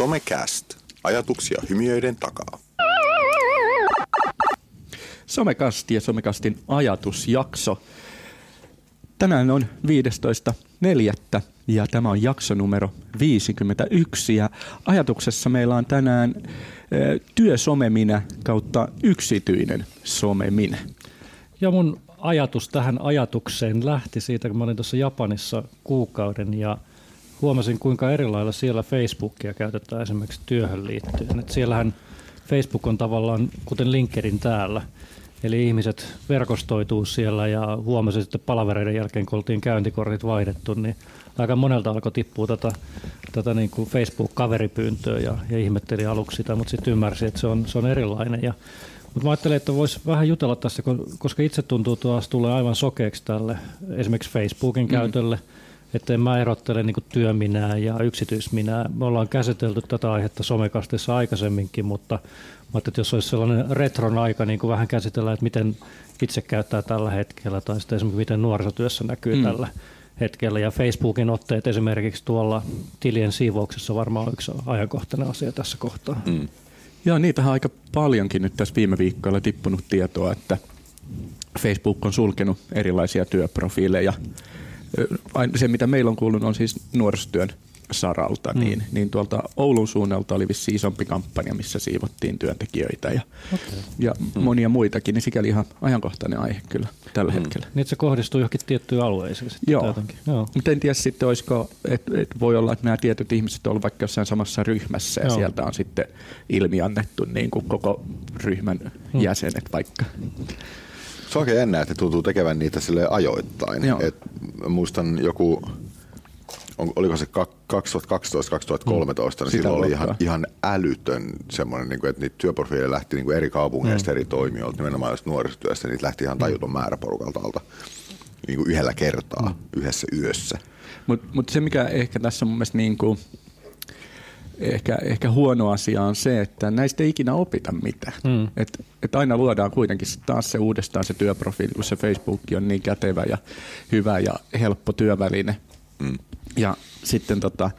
Somecast. Ajatuksia hymiöiden takaa. Somekasti ja Somekastin ajatusjakso. Tänään on 15.4. ja tämä on jakso numero 51 ja ajatuksessa meillä on tänään työsomeminä kautta yksityinen someminä. Ja mun ajatus tähän ajatukseen lähti siitä, kun mä olin tuossa Japanissa kuukauden ja huomasin, kuinka erilailla siellä Facebookia käytetään esimerkiksi työhön liittyen. Et siellähän Facebook on tavallaan kuten LinkedIn täällä. Eli ihmiset verkostoituu siellä ja huomasin sitten palavereiden jälkeen, kun oltiin käyntikortit vaihdettu, niin aika monelta alkoi tippua tätä, tätä niin kuin Facebook-kaveripyyntöä ja, ja ihmetteli aluksi sitä, mutta sitten ymmärsi, että se on, se on erilainen. Ja, mutta mä ajattelin, että voisi vähän jutella tässä, koska itse tuntuu taas tulee aivan sokeeksi tälle esimerkiksi Facebookin mm. käytölle, että en mä erottele niin työminää ja yksityisminää. Me ollaan käsitelty tätä aihetta somekastissa aikaisemminkin, mutta mä että jos olisi sellainen retron aika niin kuin vähän käsitellä, että miten itse käyttää tällä hetkellä tai sitten esimerkiksi miten nuorisotyössä näkyy mm. tällä hetkellä. Ja Facebookin otteet esimerkiksi tuolla tilien siivouksessa varmaan on yksi ajankohtainen asia tässä kohtaa. Mm. Joo, niitähän aika paljonkin nyt tässä viime viikkoilla tippunut tietoa, että Facebook on sulkenut erilaisia työprofiileja. Se, mitä meillä on kuullut, on siis nuorisotyön saralta, mm. niin, niin tuolta Oulun suunnalta oli vissi isompi kampanja, missä siivottiin työntekijöitä ja, okay. ja mm. monia muitakin, niin sikäli ihan ajankohtainen aihe kyllä tällä mm. hetkellä. Niin, se kohdistuu johonkin tiettyyn alueeseen sitten Joo. Joo. Mutta en tiedä sitten, olisiko, että et voi olla, että nämä tietyt ihmiset ovat vaikka jossain samassa ryhmässä ja Joo. sieltä on sitten ilmi annettu niin kuin koko ryhmän mm. jäsenet vaikka. Se on oikein jännä, että tuntuu tekevän niitä sille ajoittain. Et muistan joku on, oliko se 2012-2013, mm. niin silloin oli ihan, ihan älytön semmoinen, niin kuin, että niitä työprofiileja lähti niin kuin eri kaupungeista, mm. eri toimijoilta, nimenomaan jos nuorisotyöstä, niitä lähti ihan tajuton määrä porukalta alta niin kuin yhdellä kertaa, mm. yhdessä yössä. Mutta mut se, mikä ehkä tässä mun mielestä niin kuin, ehkä, ehkä huono asia on se, että näistä ei ikinä opita mitään. Mm. Et, et aina luodaan kuitenkin taas se uudestaan se työprofiili, kun se Facebook on niin kätevä ja hyvä ja helppo työväline. Mm. Ja sitten tota,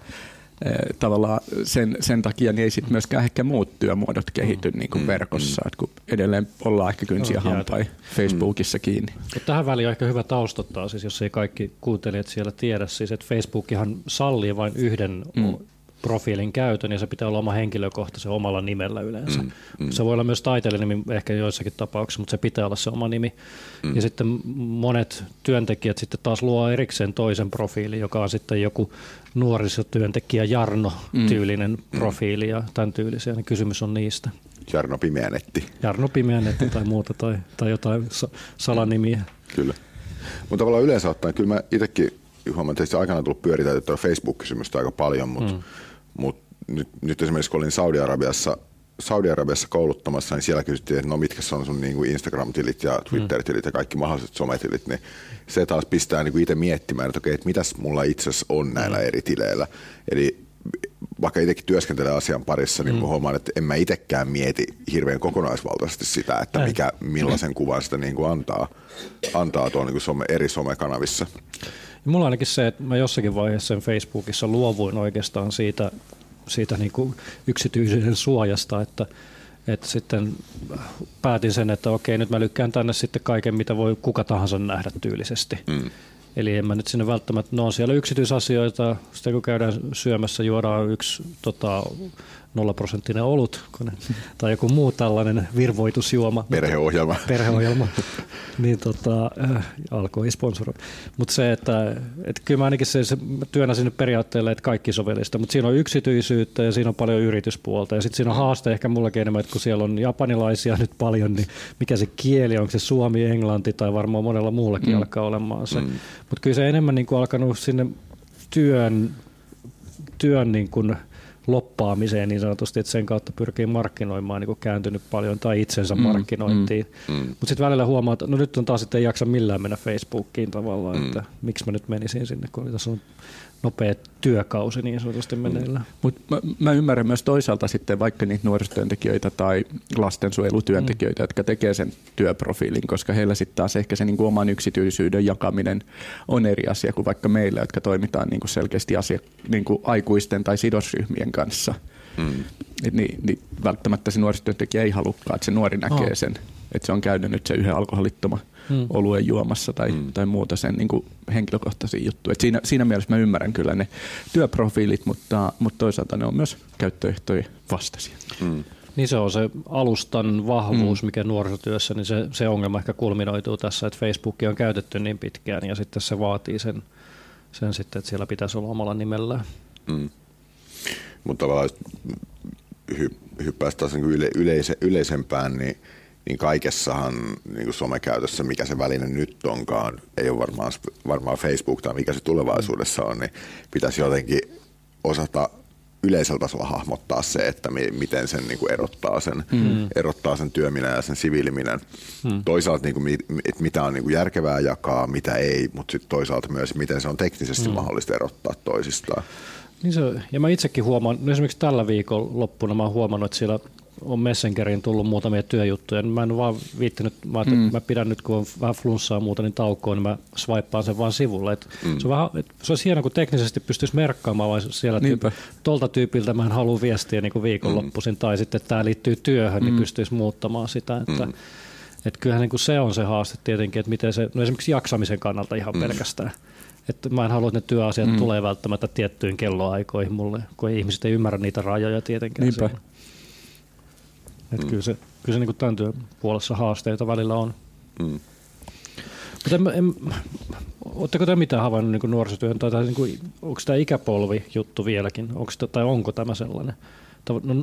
eh, tavallaan sen, sen takia niin ei sit myöskään ehkä muut työmuodot kehity mm. niin kuin mm. verkossa, mm. että kun edelleen ollaan ehkä kynsiä no, hampai Facebookissa mm. kiinni. Tähän väliin on ehkä hyvä taustottaa, siis jos ei kaikki kuuntelijat siellä tiedä, siis että Facebookihan sallii vain yhden mm profiilin käytön ja se pitää olla oma henkilökohtaisen omalla nimellä yleensä. Mm, mm. Se voi olla myös taiteilijanimi ehkä joissakin tapauksissa, mutta se pitää olla se oma nimi. Mm. Ja sitten monet työntekijät sitten taas luo erikseen toisen profiilin, joka on sitten joku nuorisotyöntekijä Jarno-tyylinen mm. profiili ja tämän tyylisiä, niin kysymys on niistä. Jarno Pimeänetti. Jarno Pimeänetti tai muuta tai, tai jotain salanimiä. Kyllä. Mutta tavallaan yleensä ottaen, kyllä mä itsekin huomaan, että aikana tullut pyöriteltyä Facebook-kysymystä aika paljon, mutta mm mutta nyt, nyt esimerkiksi kun olin Saudi-Arabiassa, Saudi-Arabiassa kouluttamassa, niin siellä kysyttiin, että no mitkä on sun niin kuin Instagram-tilit ja Twitter-tilit ja kaikki mahdolliset sometilit, niin se taas pistää niin kuin itse miettimään, että okei, että mitäs mulla itse on näillä mm. eri tileillä. Eli vaikka itsekin työskentelee asian parissa, niin mm. huomaan, että en mä itsekään mieti hirveän kokonaisvaltaisesti sitä, että mikä, millaisen kuvan sitä niin kuin antaa, antaa tuolla niin kuin some, eri somekanavissa. Ja mulla ainakin se, että mä jossakin vaiheessa sen Facebookissa luovuin oikeastaan siitä, siitä niin kuin yksityisyyden suojasta, että, että sitten päätin sen, että okei, nyt mä lykkään tänne sitten kaiken, mitä voi kuka tahansa nähdä tyylisesti. Mm. Eli en mä nyt sinne välttämättä, no on siellä yksityisasioita, sitten kun käydään syömässä, juodaan yksi tota, nollaprosenttinen olut tai joku muu tällainen virvoitusjuoma. Perheohjelma. Perheohjelma. niin tota, äh, alkoi sponsoro. Mutta se, että et kyllä mä ainakin se, se työnnä sinne periaatteelle, että kaikki sovellista, mutta siinä on yksityisyyttä ja siinä on paljon yrityspuolta ja sitten siinä on haaste ehkä mullakin enemmän, että kun siellä on japanilaisia nyt paljon, niin mikä se kieli, onko se suomi, englanti tai varmaan monella muullakin mm. alkaa olemaan se. Mm. Mutta kyllä se enemmän niin kuin alkanut sinne työn, työn niin kuin, loppaamiseen niin sanotusti, että sen kautta pyrkii markkinoimaan niin kuin kääntynyt paljon tai itsensä mm, markkinointiin. Mm, mm. Mutta sitten välillä huomaa, että no nyt on taas, että ei jaksa millään mennä Facebookiin tavallaan, mm. että miksi mä nyt menisin sinne, kun tässä on nopea työkausi niin sanotusti mm. meneillään. Mut mä, mä ymmärrän myös toisaalta sitten vaikka niitä nuorisotyöntekijöitä tai lastensuojelutyöntekijöitä, mm. jotka tekee sen työprofiilin, koska heillä sitten taas ehkä se niinku oman yksityisyyden jakaminen on eri asia kuin vaikka meillä, jotka toimitaan niinku selkeästi asia, niinku aikuisten tai sidosryhmien kanssa. mm. niin, niin välttämättä se nuorisotyöntekijä ei halukkaan, että se nuori näkee oh. sen, että se on käynyt nyt se yhden alkoholittoman mm. oluen juomassa tai, mm. tai muuta sen niin kuin henkilökohtaisia juttuja. siinä, siinä mielessä mä ymmärrän kyllä ne työprofiilit, mutta, mutta toisaalta ne on myös käyttöehtojen vastaisia. Mm. Niin se on se alustan vahvuus, mm. mikä nuorisotyössä, niin se, se ongelma ehkä kulminoituu tässä, että Facebook on käytetty niin pitkään ja sitten se vaatii sen, sen sitten, että siellä pitäisi olla omalla nimellään. Mm. Mutta tavallaan hy, hyppäisi taas niin yle, yleise, yleisempään, niin, niin kaikessahan niin kuin somekäytössä, mikä se väline nyt onkaan, ei ole varmaan, varmaan Facebook tai mikä se tulevaisuudessa on, niin pitäisi jotenkin osata yleisellä tasolla hahmottaa se, että mi- miten sen niin kuin erottaa, sen, mm. erottaa sen työminä ja sen siviiliminen. Mm. Toisaalta, niin kuin, että mitä on niin kuin järkevää jakaa, mitä ei, mutta sitten toisaalta myös, miten se on teknisesti mm. mahdollista erottaa toisistaan. Niin se, ja mä itsekin huomaan, no esimerkiksi tällä viikon loppuna mä oon huomannut, että siellä on Messengeriin tullut muutamia työjuttuja, niin mä en vaan viittinyt, mä, mm. mä pidän nyt kun on vähän flunssaa muuta, niin taukoon, niin mä swipeaan sen vaan sivulle. Et mm. se, on vähän, et se olisi hienoa, kun teknisesti pystyisi merkkaamaan vai siellä tyyp, tuolta tyypiltä mä en halua viestiä niin viikonloppuisin, mm. tai sitten tämä liittyy työhön, niin mm. niin pystyisi muuttamaan sitä. Että, mm. et kyllähän niin kuin se on se haaste tietenkin, että miten se, no esimerkiksi jaksamisen kannalta ihan mm. pelkästään. Että mä en halua, että ne työasiat mm. tulee välttämättä tiettyihin kelloaikoihin mulle, kun ihmiset ei ymmärrä niitä rajoja tietenkään. Niinpä. Että mm. Kyllä se, kyllä se niin kuin tämän työn puolessa haasteita välillä on. Mm. Mutta en, en, oletteko te mitään havainnut niin nuorisotyön, tai, tai niin kuin, onko tämä ikäpolvi juttu vieläkin, onko, tai onko tämä sellainen? No,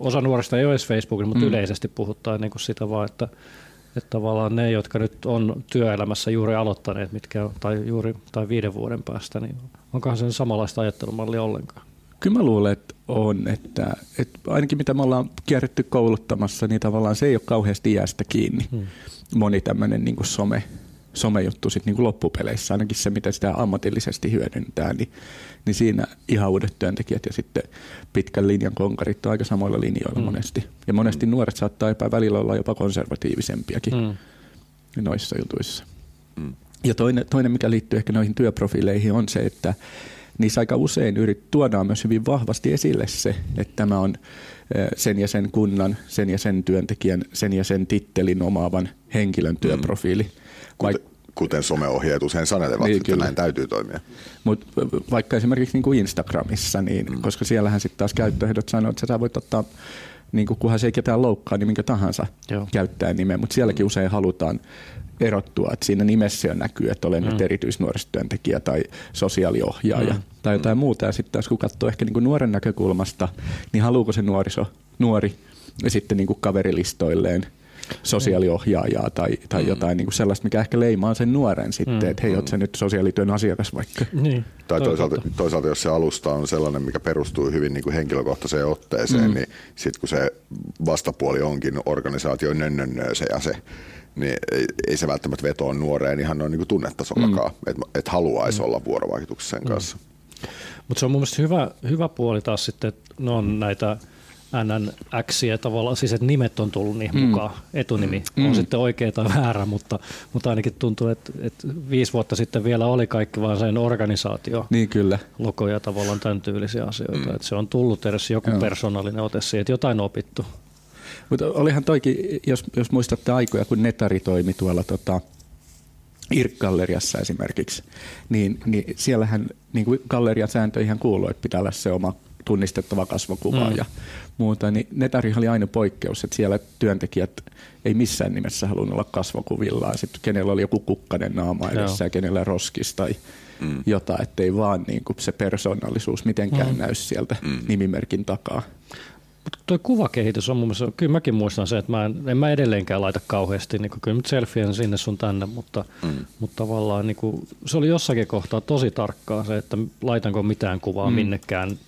osa nuorista ei ole edes Facebookissa, mutta mm. yleisesti puhutaan niin kuin sitä vaan, että, että tavallaan ne, jotka nyt on työelämässä juuri aloittaneet, mitkä, tai juuri tai viiden vuoden päästä, niin onkohan sen samanlaista ajattelumallia ollenkaan? Kyllä mä luulen, että on, että, että ainakin mitä me ollaan kierretty kouluttamassa, niin tavallaan se ei ole kauheasti iästä kiinni. Hmm. Moni tämmöinen niin some, somejuttu sitten niin kuin loppupeleissä, ainakin se, mitä sitä ammatillisesti hyödyntää, niin, niin siinä ihan uudet työntekijät ja sitten pitkän linjan konkarit on aika samoilla linjoilla hmm. monesti. Ja monesti hmm. nuoret saattaa jopa välillä olla jopa konservatiivisempiakin hmm. noissa jutuissa. Hmm. Ja toinen, toinen, mikä liittyy ehkä noihin työprofiileihin, on se, että niissä aika usein yrit, tuodaan myös hyvin vahvasti esille se, että tämä on sen ja sen kunnan, sen ja sen työntekijän, sen ja sen tittelin omaavan henkilön työprofiili. Mm. Kuten, kuten someohjeet usein sanelevat, niin, että kyllä. näin täytyy toimia. Mut vaikka esimerkiksi niin kuin Instagramissa, niin, mm. koska siellähän sitten taas käyttöehdot sanoo, että sä voit ottaa niin kuin, kunhan se ei ketään loukkaa, niin minkä tahansa Joo. käyttäjän nimen, mutta sielläkin mm. usein halutaan erottua, että siinä nimessä jo näkyy, että olen mm. nyt erityisnuorisotyöntekijä tai sosiaaliohjaaja mm. tai jotain mm. muuta. Ja sitten taas kun katsoo ehkä niin kuin nuoren näkökulmasta, niin haluuko se nuoriso, nuori sitten niin kuin kaverilistoilleen sosiaaliohjaajaa tai, tai mm. jotain niin kuin sellaista, mikä ehkä leimaa sen nuoren sitten, mm. että hei, oot sä nyt sosiaalityön asiakas vaikka. Niin. Tai toisaalta, toisaalta, jos se alusta on sellainen, mikä perustuu hyvin niin kuin henkilökohtaiseen otteeseen, mm. niin sitten kun se vastapuoli onkin organisaatio nönnönnööse ja se niin ei, ei se välttämättä vetoa nuoreen ihan noin niin tunnetasollakaan, mm. että et haluaisi mm. olla vuorovaikutuksessa sen mm. kanssa. Mutta se on mun mielestä hyvä, hyvä puoli taas sitten, että ne on näitä NNX tavallaan, siis että nimet on tullut niihin mm. mukaan, etunimi mm. on sitten oikea tai väärä, mutta, mutta ainakin tuntuu, että, että viisi vuotta sitten vielä oli kaikki vaan sen organisaatio. Niin kyllä. Logoja tavallaan tämän tyylisiä asioita, mm. että se on tullut edes joku Joo. persoonallinen ote siihen, että jotain opittu. Mutta olihan toikin, jos, jos muistatte aikoja, kun Netari toimi tuolla tota, IRK-galleriassa esimerkiksi, niin, niin siellähän niin kuin gallerian sääntöihin kuuluu, että pitää olla se oma tunnistettava kasvokuva mm. ja muuta, niin Netari oli aina poikkeus, että siellä työntekijät ei missään nimessä halunnut olla kasvokuvillaan, sitten kenellä oli joku kukkanen naama edessä Joo. ja kenellä roskis tai mm. jotain, ettei vaan niin kuin se persoonallisuus mitenkään mm. näy sieltä mm. nimimerkin takaa. Mutta tuo kuvakehitys on mun mielestä, kyllä mäkin muistan se, että mä en, en mä edelleenkään laita kauheasti, niin kyllä nyt selfien sinne sun tänne, mutta, mm. mutta tavallaan niin kuin, se oli jossakin kohtaa tosi tarkkaa se, että laitanko mitään kuvaa mm. minnekään,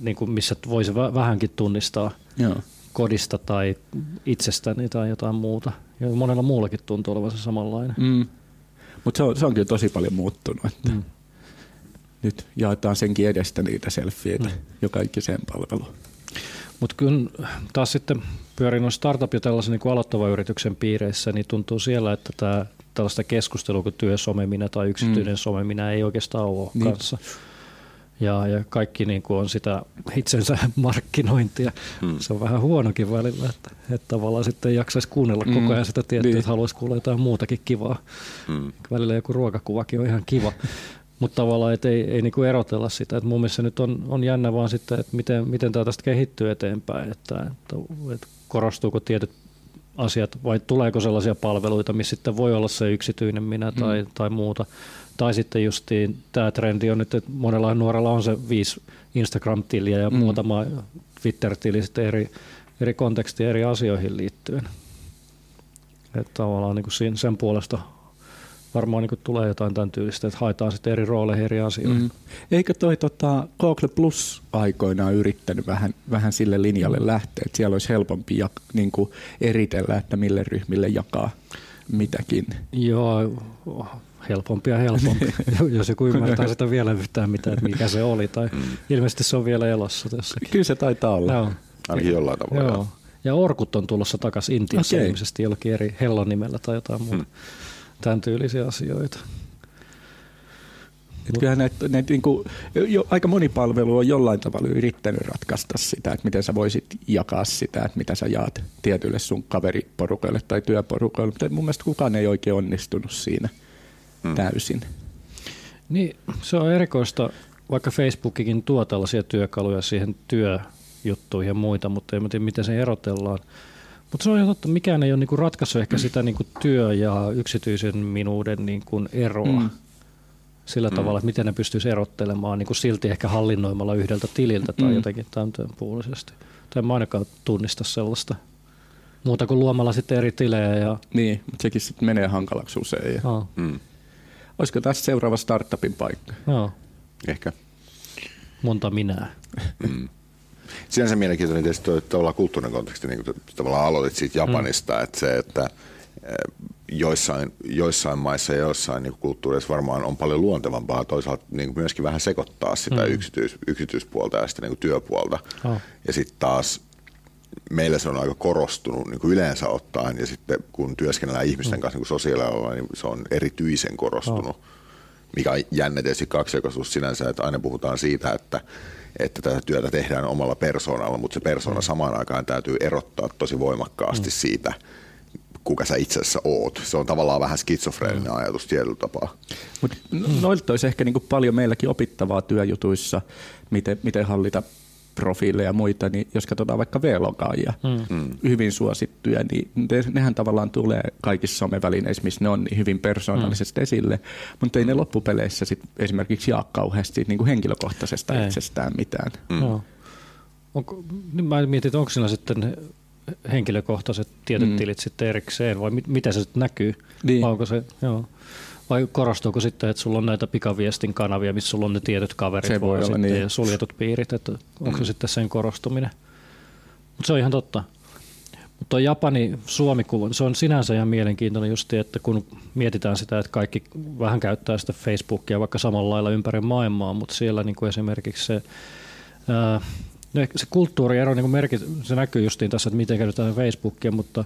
niin kuin missä voisi vähänkin tunnistaa Joo. kodista tai itsestäni tai jotain muuta. Ja monella muullakin tuntuu olevan se samanlainen. Mm. Mutta se on, se on kyllä tosi paljon muuttunut. Että mm. Nyt jaetaan senkin edestä niitä selfieitä mm. joka ikiseen palveluun. Mutta kun taas sitten pyörii noin startup ja tällaisen niin aloittavan yrityksen piireissä, niin tuntuu siellä, että tämä, tällaista keskustelua kuin työsomeminen tai yksityinen mm. someminen ei oikeastaan ole niin. kanssa. Ja, ja kaikki niin kuin on sitä itsensä markkinointia. Hmm. Se on vähän huonokin välillä, että, että tavallaan sitten jaksaisi kuunnella hmm. koko ajan sitä tiettyä, niin. että haluaisi kuulla jotain muutakin kivaa. Hmm. Välillä joku ruokakuvakin on ihan kiva. Mutta tavallaan et ei, ei niinku erotella sitä. Et mun mielestä nyt on, on jännä vaan sitten, että miten, miten tämä tästä kehittyy eteenpäin. Että, että, että korostuuko tietyt asiat vai tuleeko sellaisia palveluita, missä sitten voi olla se yksityinen minä tai, mm. tai muuta. Tai sitten justiin tämä trendi on nyt, että monella nuorella on se viisi Instagram-tiliä ja mm. muutama Twitter-tili sitten eri, eri kontekstiin eri asioihin liittyen. Että tavallaan niin kuin sen puolesta varmaan niin tulee jotain tämän tyylistä, että haetaan sitten eri rooleihin eri asioihin. Mm. Eikö toi tota, Google Plus aikoinaan yrittänyt vähän, vähän sille linjalle mm. lähteä, että siellä olisi helpompi jak, niin kuin eritellä, että mille ryhmille jakaa mitäkin? Joo, helpompi ja helpompi, jos joku ymmärtää sitä vielä yhtään mitään, että mikä se oli. Tai mm. Ilmeisesti se on vielä elossa tässäkin. Kyllä se taitaa olla. Joo. Ainakin jollain tavalla. Joo. Ja Orkut on tulossa takaisin Intiassa okay. ilmeisesti jollakin eri Hellon nimellä tai jotain muuta. Mm tämän tyylisiä asioita. Et kyllähän näitä, näitä niin kuin, jo, aika moni palvelu on jollain tavalla yrittänyt ratkaista sitä, että miten sä voisit jakaa sitä, että mitä sä jaat tietylle sun kaveriporukalle tai työporukalle, mutta mun mielestä kukaan ei oikein onnistunut siinä hmm. täysin. Niin, se on erikoista, vaikka Facebookikin tuo tällaisia työkaluja siihen työjuttuihin ja muita, mutta en tiedä, miten se erotellaan. Mutta se on totta, mikään ei ole niinku ratkaissut ehkä sitä niinku työ- ja yksityisen minuuden niinku eroa mm. Sillä mm. tavalla, että miten ne pystyisi erottelemaan niinku silti ehkä hallinnoimalla yhdeltä tililtä tai mm. jotenkin tämän puolisesti. Tai mä ainakaan tunnista sellaista. Muuta kuin luomalla sitten eri tilejä. Ja... Niin, mutta sekin sitten menee hankalaksi usein. Ja... Oh. Mm. Olisiko tässä seuraava startupin paikka? Joo. Ehkä. Monta minää. Mm. Sinänsä mielenkiintoinen tietysti tuo tavallaan kulttuurinen konteksti, niin kuin tavallaan aloitit siitä Japanista, mm. että se, että eh, joissain, joissain maissa ja joissain niin kulttuureissa varmaan on paljon luontevampaa toisaalta niin myöskin vähän sekoittaa sitä mm. yksityis, yksityispuolta ja sitä niin työpuolta. Oh. Ja sitten taas meillä se on aika korostunut niin kuin yleensä ottaen ja sitten kun työskennellään ihmisten mm. kanssa niin sosiaalialalla, niin se on erityisen korostunut. Oh. Mikä on jännä tietysti kaksijakoisuus sinänsä, että aina puhutaan siitä, että että tätä työtä tehdään omalla persoonalla, mutta se persona mm. samaan aikaan täytyy erottaa tosi voimakkaasti mm. siitä, kuka sä itse asiassa oot. Se on tavallaan vähän skitsofreeninen mm. ajatus tietyllä tapaa. Mut noilta olisi ehkä niinku paljon meilläkin opittavaa työjutuissa, miten, miten hallita profiileja ja muita, niin jos katsotaan vaikka vlogaajia, mm. mm. hyvin suosittuja, niin nehän tavallaan tulee kaikissa somevälineissä, missä ne on niin hyvin persoonallisesti mm. esille, mutta ei ne loppupeleissä sit esimerkiksi jaa kauheasti niin kuin henkilökohtaisesta ei. itsestään mitään. Mm. No. Onko, niin mä mietin, että onko siinä sitten henkilökohtaiset tietyt mm. tilit sitten erikseen vai mit, miten se sitten näkyy? Niin. Vai onko se, joo. Vai korostuuko sitten, että sulla on näitä pikaviestin kanavia, missä sulla on ne tietyt kaverit se voi olla, niin. ja suljetut piirit, että onko mm. sitten sen korostuminen? Mutta se on ihan totta. Mutta Japani Suomi-kuva, se on sinänsä ihan mielenkiintoinen just, että kun mietitään sitä, että kaikki vähän käyttää sitä Facebookia vaikka samalla lailla ympäri maailmaa, mutta siellä niin kuin esimerkiksi se, ää, no se kulttuuriero niin merkit, se näkyy justiin tässä, että miten käytetään Facebookia, mutta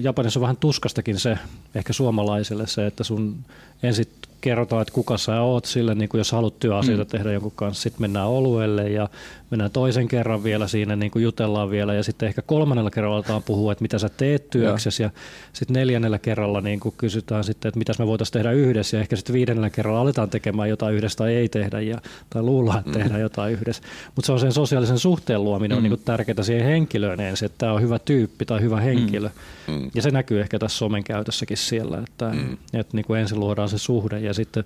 Japanissa on vähän tuskastakin se, ehkä suomalaisille se, että sun ensin kerrotaan, että kuka sä oot sille, niin kuin jos haluat työasioita mm. tehdä jonkun kanssa, sitten mennään oluelle ja mennään toisen kerran vielä siinä, niin kuin jutellaan vielä ja sitten ehkä kolmannella kerralla aletaan puhua, että mitä sä teet työksessä ja, sitten neljännellä kerralla niin kuin kysytään sitten, että mitä me voitaisiin tehdä yhdessä ja ehkä sitten viidennellä kerralla aletaan tekemään jotain yhdessä tai ei tehdä ja, tai luullaan, että mm. tehdään jotain yhdessä. Mutta se on sen sosiaalisen suhteen luominen mm. on niin kuin tärkeää siihen henkilöön ensin, että tämä on hyvä tyyppi tai hyvä henkilö. Mm. mm. Ja se näkyy ehkä tässä somen käytössäkin siellä, että, mm. että niin kuin ensin luodaan se suhde ja sitten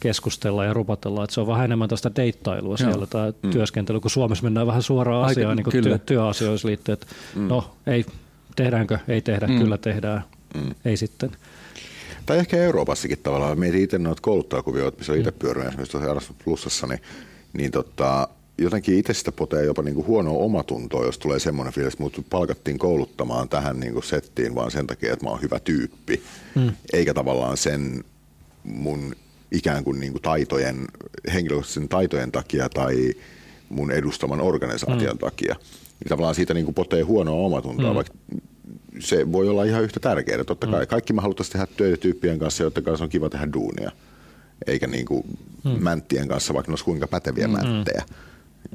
keskustella ja rupatella, että se on vähän enemmän tästä deittailua Joo. siellä tai mm. työskentely, kun Suomessa mennään vähän suoraan Aika, asiaan niin kuin työ, työasioissa liittyen, että mm. no ei, tehdäänkö, ei tehdä, mm. kyllä tehdään, mm. ei sitten. Tai ehkä Euroopassakin tavallaan, mietin itse noita kouluttajakuvioita, missä on itse mm. pyörinyt esimerkiksi tuossa Erasmus Plusassa, niin, niin tota, jotenkin itse sitä potee jopa niin kuin huonoa omatuntoa, jos tulee semmoinen fiilis, että mut palkattiin kouluttamaan tähän niin kuin settiin vaan sen takia, että mä oon hyvä tyyppi, mm. eikä tavallaan sen mun ikään kuin, niin kuin taitojen, henkilökohtaisen taitojen takia tai mun edustaman organisaation mm. takia. Niin tavallaan siitä niin kuin potee huonoa omatuntoa, mm. vaikka se voi olla ihan yhtä tärkeää. Totta kai mm. kaikki me haluttaisiin tehdä töitä tyyppien kanssa, joiden kanssa on kiva tehdä duunia. eikä niin kuin mm. mänttien kanssa, vaikka ne olisi kuinka päteviä mm. mänttejä.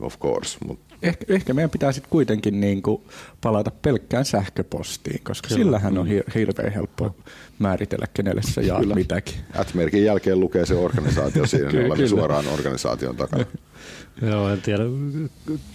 Of course. Mut. Ehkä, ehkä meidän pitää sitten kuitenkin niin kuin palata pelkkään sähköpostiin, koska Kyllä. sillähän on hir- hirveän helppo määritellä, kenelle se jaa Kyllä. mitäkin. At-merkin jälkeen lukee se organisaatio siinä, Kyllä, niin suoraan organisaation takana. Joo, en tiedä.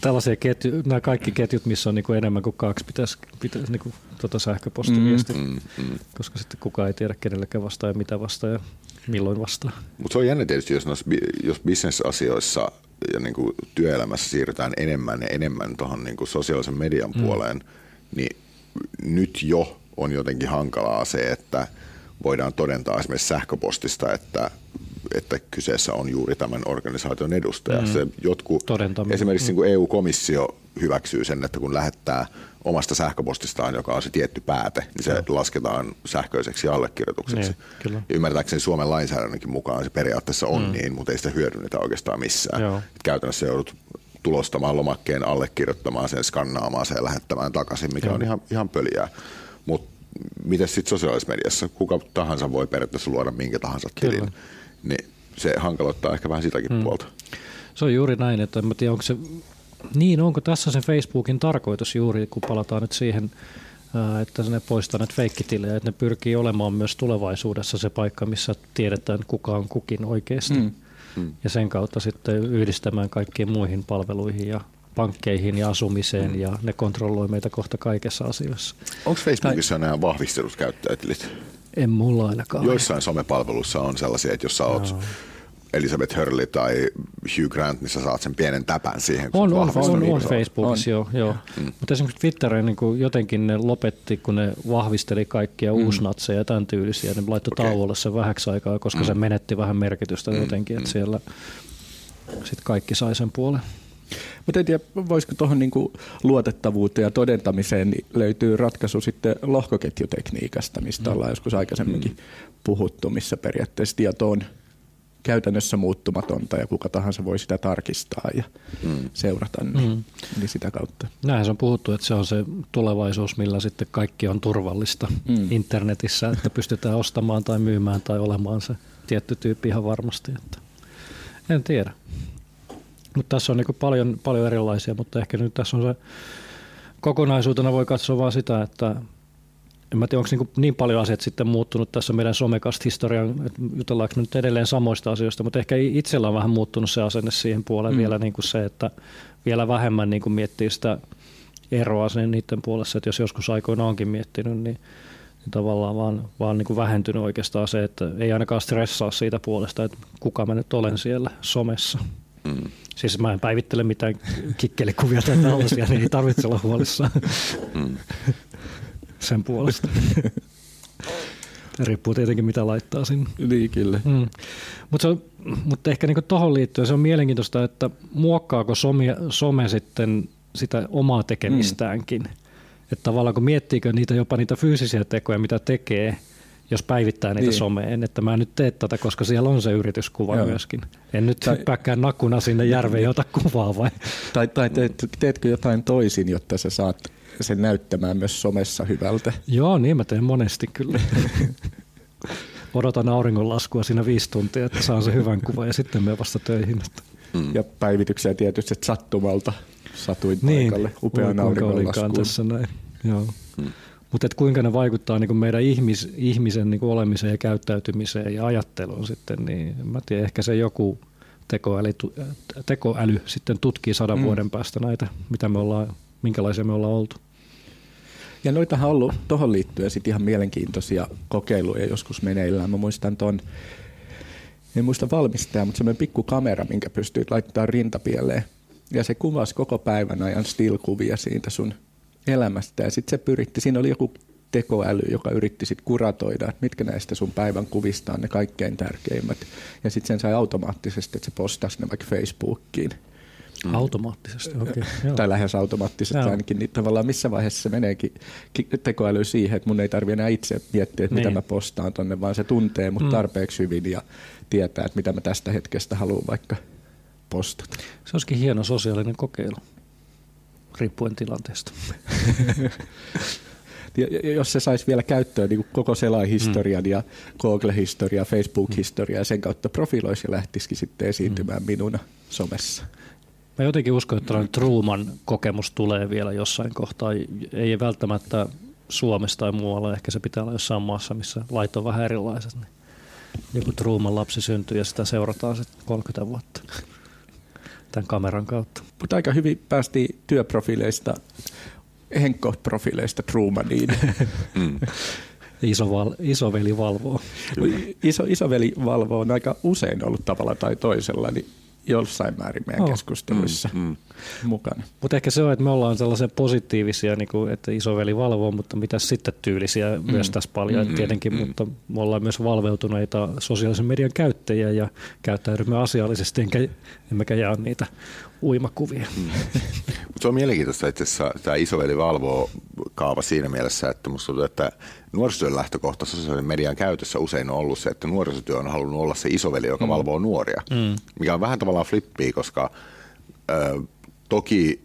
Tällaisia ketju, nämä kaikki ketjut, missä on niin kuin enemmän kuin kaksi, pitäisi, pitäisi niin kuin tuota sähköpostiviestiä, mm, mm, mm. koska sitten kukaan ei tiedä, kenellekään vastaa ja mitä vastaa ja milloin vastaa. Mutta se on jännä tietysti, jos, noissa, jos bisnesasioissa ja niin kuin työelämässä siirrytään enemmän ja enemmän tuohon niin kuin sosiaalisen median mm. puoleen, niin nyt jo on jotenkin hankalaa se, että voidaan todentaa esimerkiksi sähköpostista, että että kyseessä on juuri tämän organisaation edustaja. Mm. Se jotkut, esimerkiksi mm. niin EU-komissio hyväksyy sen, että kun lähettää omasta sähköpostistaan, joka on se tietty pääte, niin se Joo. lasketaan sähköiseksi allekirjoitukseksi. Niin, ja ymmärtääkseni Suomen lainsäädännönkin mukaan se periaatteessa on mm. niin, mutta ei sitä hyödynnetä oikeastaan missään. Joo. käytännössä joudut tulostamaan lomakkeen, allekirjoittamaan sen, skannaamaan sen ja lähettämään takaisin, mikä Joo. on ihan, ihan pöliää. Mutta miten sitten sosiaalisessa mediassa? Kuka tahansa voi periaatteessa luoda minkä tahansa tilin. Kyllä niin se hankaloittaa ehkä vähän sitäkin hmm. puolta. Se on juuri näin, että en tiedä, onko se, niin onko tässä se Facebookin tarkoitus juuri, kun palataan nyt siihen, että ne poistaa näitä feikkitilejä, että ne pyrkii olemaan myös tulevaisuudessa se paikka, missä tiedetään kuka on kukin oikeasti. Hmm. Hmm. Ja sen kautta sitten yhdistämään kaikkiin muihin palveluihin ja pankkeihin ja asumiseen hmm. ja ne kontrolloi meitä kohta kaikessa asioissa. Onko Facebookissa tai... nämä vahvistelut käyttäjätilit? En mulla ainakaan. Joissain somepalveluissa on sellaisia, että jos sä oot no. Elisabeth Hurley tai Hugh Grant, niin sä saat sen pienen täpän siihen. On, on, on, on Facebookissa, on. joo. joo. Mm. Mutta esimerkiksi Twitter niin jotenkin ne lopetti, kun ne vahvisteli kaikkia mm. uusnatseja ja tämän tyylisiä. Ne laittoi okay. tauolle sen vähäksi aikaa, koska mm. se menetti vähän merkitystä mm. jotenkin, että mm. siellä sitten kaikki sai sen puolen. Mutta en tiedä, voisiko tuohon niinku luotettavuuteen ja todentamiseen niin löytyy ratkaisu sitten lohkoketjutekniikasta, mistä mm. ollaan joskus aikaisemminkin mm. puhuttu, missä periaatteessa tieto on käytännössä muuttumatonta ja kuka tahansa voi sitä tarkistaa ja mm. seurata niin, mm. niin sitä kautta. Näinhän se on puhuttu, että se on se tulevaisuus, millä sitten kaikki on turvallista mm. internetissä, että pystytään ostamaan tai myymään tai olemaan se tietty tyyppi ihan varmasti. Että en tiedä. Mutta tässä on niin paljon, paljon erilaisia, mutta ehkä nyt tässä on se kokonaisuutena voi katsoa vain sitä, että en mä tiedä, onko niin, niin paljon asiat sitten muuttunut tässä meidän somekast-historian, että jutellaanko nyt edelleen samoista asioista, mutta ehkä itsellä on vähän muuttunut se asenne siihen puoleen mm. vielä niin kuin se, että vielä vähemmän niin kuin miettii sitä eroa sen niiden puolessa, että jos joskus aikoina onkin miettinyt, niin, niin tavallaan vaan, vaan niin kuin vähentynyt oikeastaan se, että ei ainakaan stressaa siitä puolesta, että kuka mä nyt olen siellä somessa. Mm. Siis mä en päivittele mitään kikkelikuvia tai tällaisia, niin ei tarvitse olla huolissaan mm. Sen puolesta. Riippuu tietenkin mitä laittaa sinne. Niin, kyllä. Mm. Mutta mut ehkä niinku tuohon liittyen se on mielenkiintoista, että muokkaako some, some sitten sitä omaa tekemistäänkin. Mm. Että tavallaan kun miettiikö niitä jopa niitä fyysisiä tekoja, mitä tekee, jos päivittää niitä niin. someen, että mä nyt teet tätä, koska siellä on se yrityskuva Joo. myöskin. En nyt tai, hyppääkään nakuna sinne järveen ja ota kuvaa vai? Tai, tai teet, teetkö jotain toisin, jotta sä saat sen näyttämään myös somessa hyvältä? Joo, niin mä teen monesti kyllä. Odotan auringonlaskua siinä viisi tuntia, että saan se hyvän kuvan ja sitten me vasta töihin. Mm. Ja päivityksiä tietysti sattumalta satuin niin, paikalle. Upean auringonlaskuun. tässä näin. Joo. Mm. Mutta kuinka ne vaikuttaa niin meidän ihmis, ihmisen niin olemiseen ja käyttäytymiseen ja ajatteluun sitten, niin mä tiedän, ehkä se joku tekoäly, tekoäly sitten tutkii sadan mm. vuoden päästä näitä, mitä me ollaan, minkälaisia me ollaan oltu. Ja noitahan on ollut tuohon liittyen sitten ihan mielenkiintoisia kokeiluja joskus meneillään. Mä muistan ton, en muista valmistaa, mutta semmoinen pikku kamera, minkä pystyy laittamaan rintapieleen. Ja se kuvasi koko päivän ajan still-kuvia siitä sun elämästä. Ja sitten se pyritti, siinä oli joku tekoäly, joka yritti sitten kuratoida, että mitkä näistä sun päivän kuvista on ne kaikkein tärkeimmät. Ja sitten sen sai automaattisesti, että se postasi ne vaikka Facebookiin. Mm. Automaattisesti, okei. Okay, tai lähes automaattisesti joo. ainakin, niin tavallaan missä vaiheessa se meneekin tekoäly siihen, että mun ei tarvitse enää itse miettiä, että niin. mitä mä postaan tonne, vaan se tuntee mut mm. tarpeeksi hyvin ja tietää, että mitä mä tästä hetkestä haluan vaikka postata. Se olisikin hieno sosiaalinen kokeilu riippuen tilanteesta. Ja, jos se saisi vielä käyttöön niin koko selaihistorian mm. ja Google-historia, Facebook-historia ja sen kautta profiloisi ja lähtisikin sitten esiintymään mm. minuna somessa. Mä jotenkin uskon, että Truman kokemus tulee vielä jossain kohtaa. Ei välttämättä Suomessa tai muualla, ehkä se pitää olla jossain maassa, missä lait on vähän erilaiset. Niin joku Truman lapsi syntyy ja sitä seurataan sitten 30 vuotta tämän kameran kautta. Mutta aika hyvin päästiin työprofiileista, Henkko-profiileista Trumaniin. Mm. Iso val, isoveli valvoo. Iso, isoveli valvoo on aika usein ollut tavalla tai toisella, niin jossain määrin meidän oh. keskusteluissa mm, mm. mukana. Mutta ehkä se on, että me ollaan sellaisia positiivisia, niin kuin, että isoveli valvoo, mutta mitä sitten tyylisiä mm. myös tässä paljon mm, tietenkin, mm. mutta me ollaan myös valveutuneita sosiaalisen median käyttäjiä ja käyttäydymme asiallisesti, enkä, emmekä jää niitä uimakuvia. Mm. Mutta se on mielenkiintoista itse asiassa tämä isoveli valvoo kaava siinä mielessä, että musta tuntuu, että nuorisotyön lähtökohta sosiaalisen median käytössä usein on ollut se, että nuorisotyö on halunnut olla se isoveli, joka mm. valvoo nuoria, mm. mikä on vähän tavallaan flippiä, koska ö, toki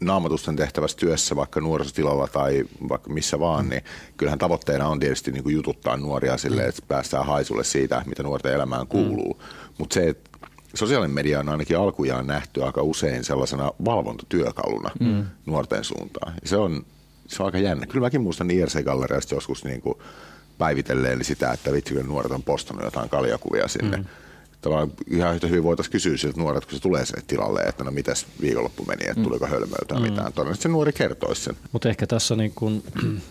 naamatusten tehtävässä työssä vaikka nuorisotilalla tai vaikka missä vaan, mm. niin kyllähän tavoitteena on tietysti niin kuin jututtaa nuoria sille, mm. että päästään haisulle siitä, mitä nuorten elämään kuuluu. Mm. Mutta se, että sosiaalinen media on ainakin alkujaan nähty aika usein sellaisena valvontatyökaluna mm. nuorten suuntaan. Ja se on, se on aika jännä. Kyllä mäkin muistan IRC-galleriasta joskus niin kuin päivitelleen sitä, että vitsi, kun nuoret on postannut jotain kaljakuvia sinne. Mm. Tavallaan ihan yhtä hyvin voitaisiin kysyä siltä nuoret, kun se tulee sinne tilalle, että no mitäs viikonloppu meni, että mm. tuliko hölmöytä mm. mitään. Todennäköisesti se nuori kertoisi sen. Mutta ehkä tässä niin kuin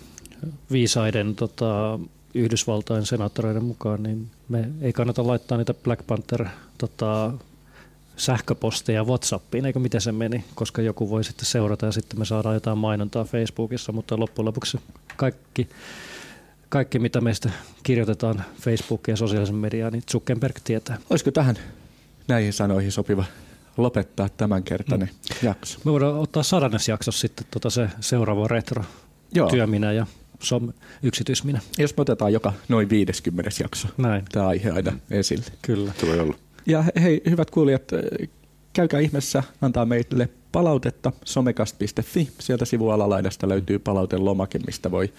viisaiden tota, Yhdysvaltain senaattoreiden mukaan, niin me ei kannata laittaa niitä Black Panther tota, sähköposteja Whatsappiin, eikö miten se meni, koska joku voi sitten seurata ja sitten me saadaan jotain mainontaa Facebookissa, mutta loppujen lopuksi kaikki, kaikki mitä meistä kirjoitetaan Facebookiin ja sosiaalisen mediaan, niin Zuckerberg tietää. Olisiko tähän näihin sanoihin sopiva lopettaa tämänkertainen mm. jakso? Me voidaan ottaa sadannes jakso sitten tota se seuraava retro, Joo. työminä ja som yksityisminä. Jos me otetaan joka noin 50 jakso Näin. tämä aihe aina esille. Kyllä. Se voi olla. Ja hei, hyvät kuulijat, käykää ihmeessä antaa meille palautetta somekast.fi. Sieltä sivualalaidasta löytyy palautelomake, mistä voi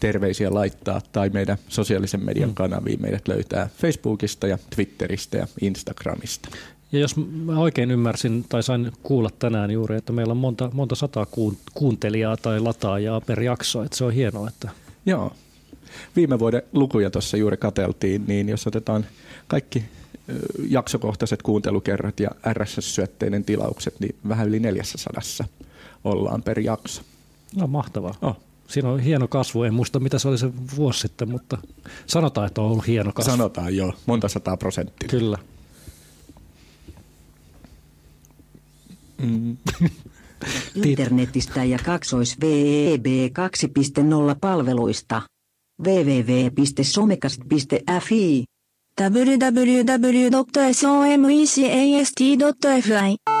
terveisiä laittaa, tai meidän sosiaalisen median mm. kanaviin meidät löytää Facebookista ja Twitteristä ja Instagramista. Ja jos mä oikein ymmärsin tai sain kuulla tänään juuri, että meillä on monta, monta sataa kuuntelijaa tai lataajaa per jakso, että se on hienoa. Että... Joo. Viime vuoden lukuja tuossa juuri kateltiin, niin jos otetaan kaikki jaksokohtaiset kuuntelukerrat ja RSS-syötteinen tilaukset, niin vähän yli 400 ollaan per jakso. No mahtavaa. Oh. Siinä on hieno kasvu. En muista, mitä se oli se vuosi sitten, mutta sanotaan, että on ollut hieno kasvu. Sanotaan joo, monta sataa prosenttia. Kyllä. Mm. Internetistä ja kaksois VEB 2.0 palveluista. www.somekast.fi www.somecast.fi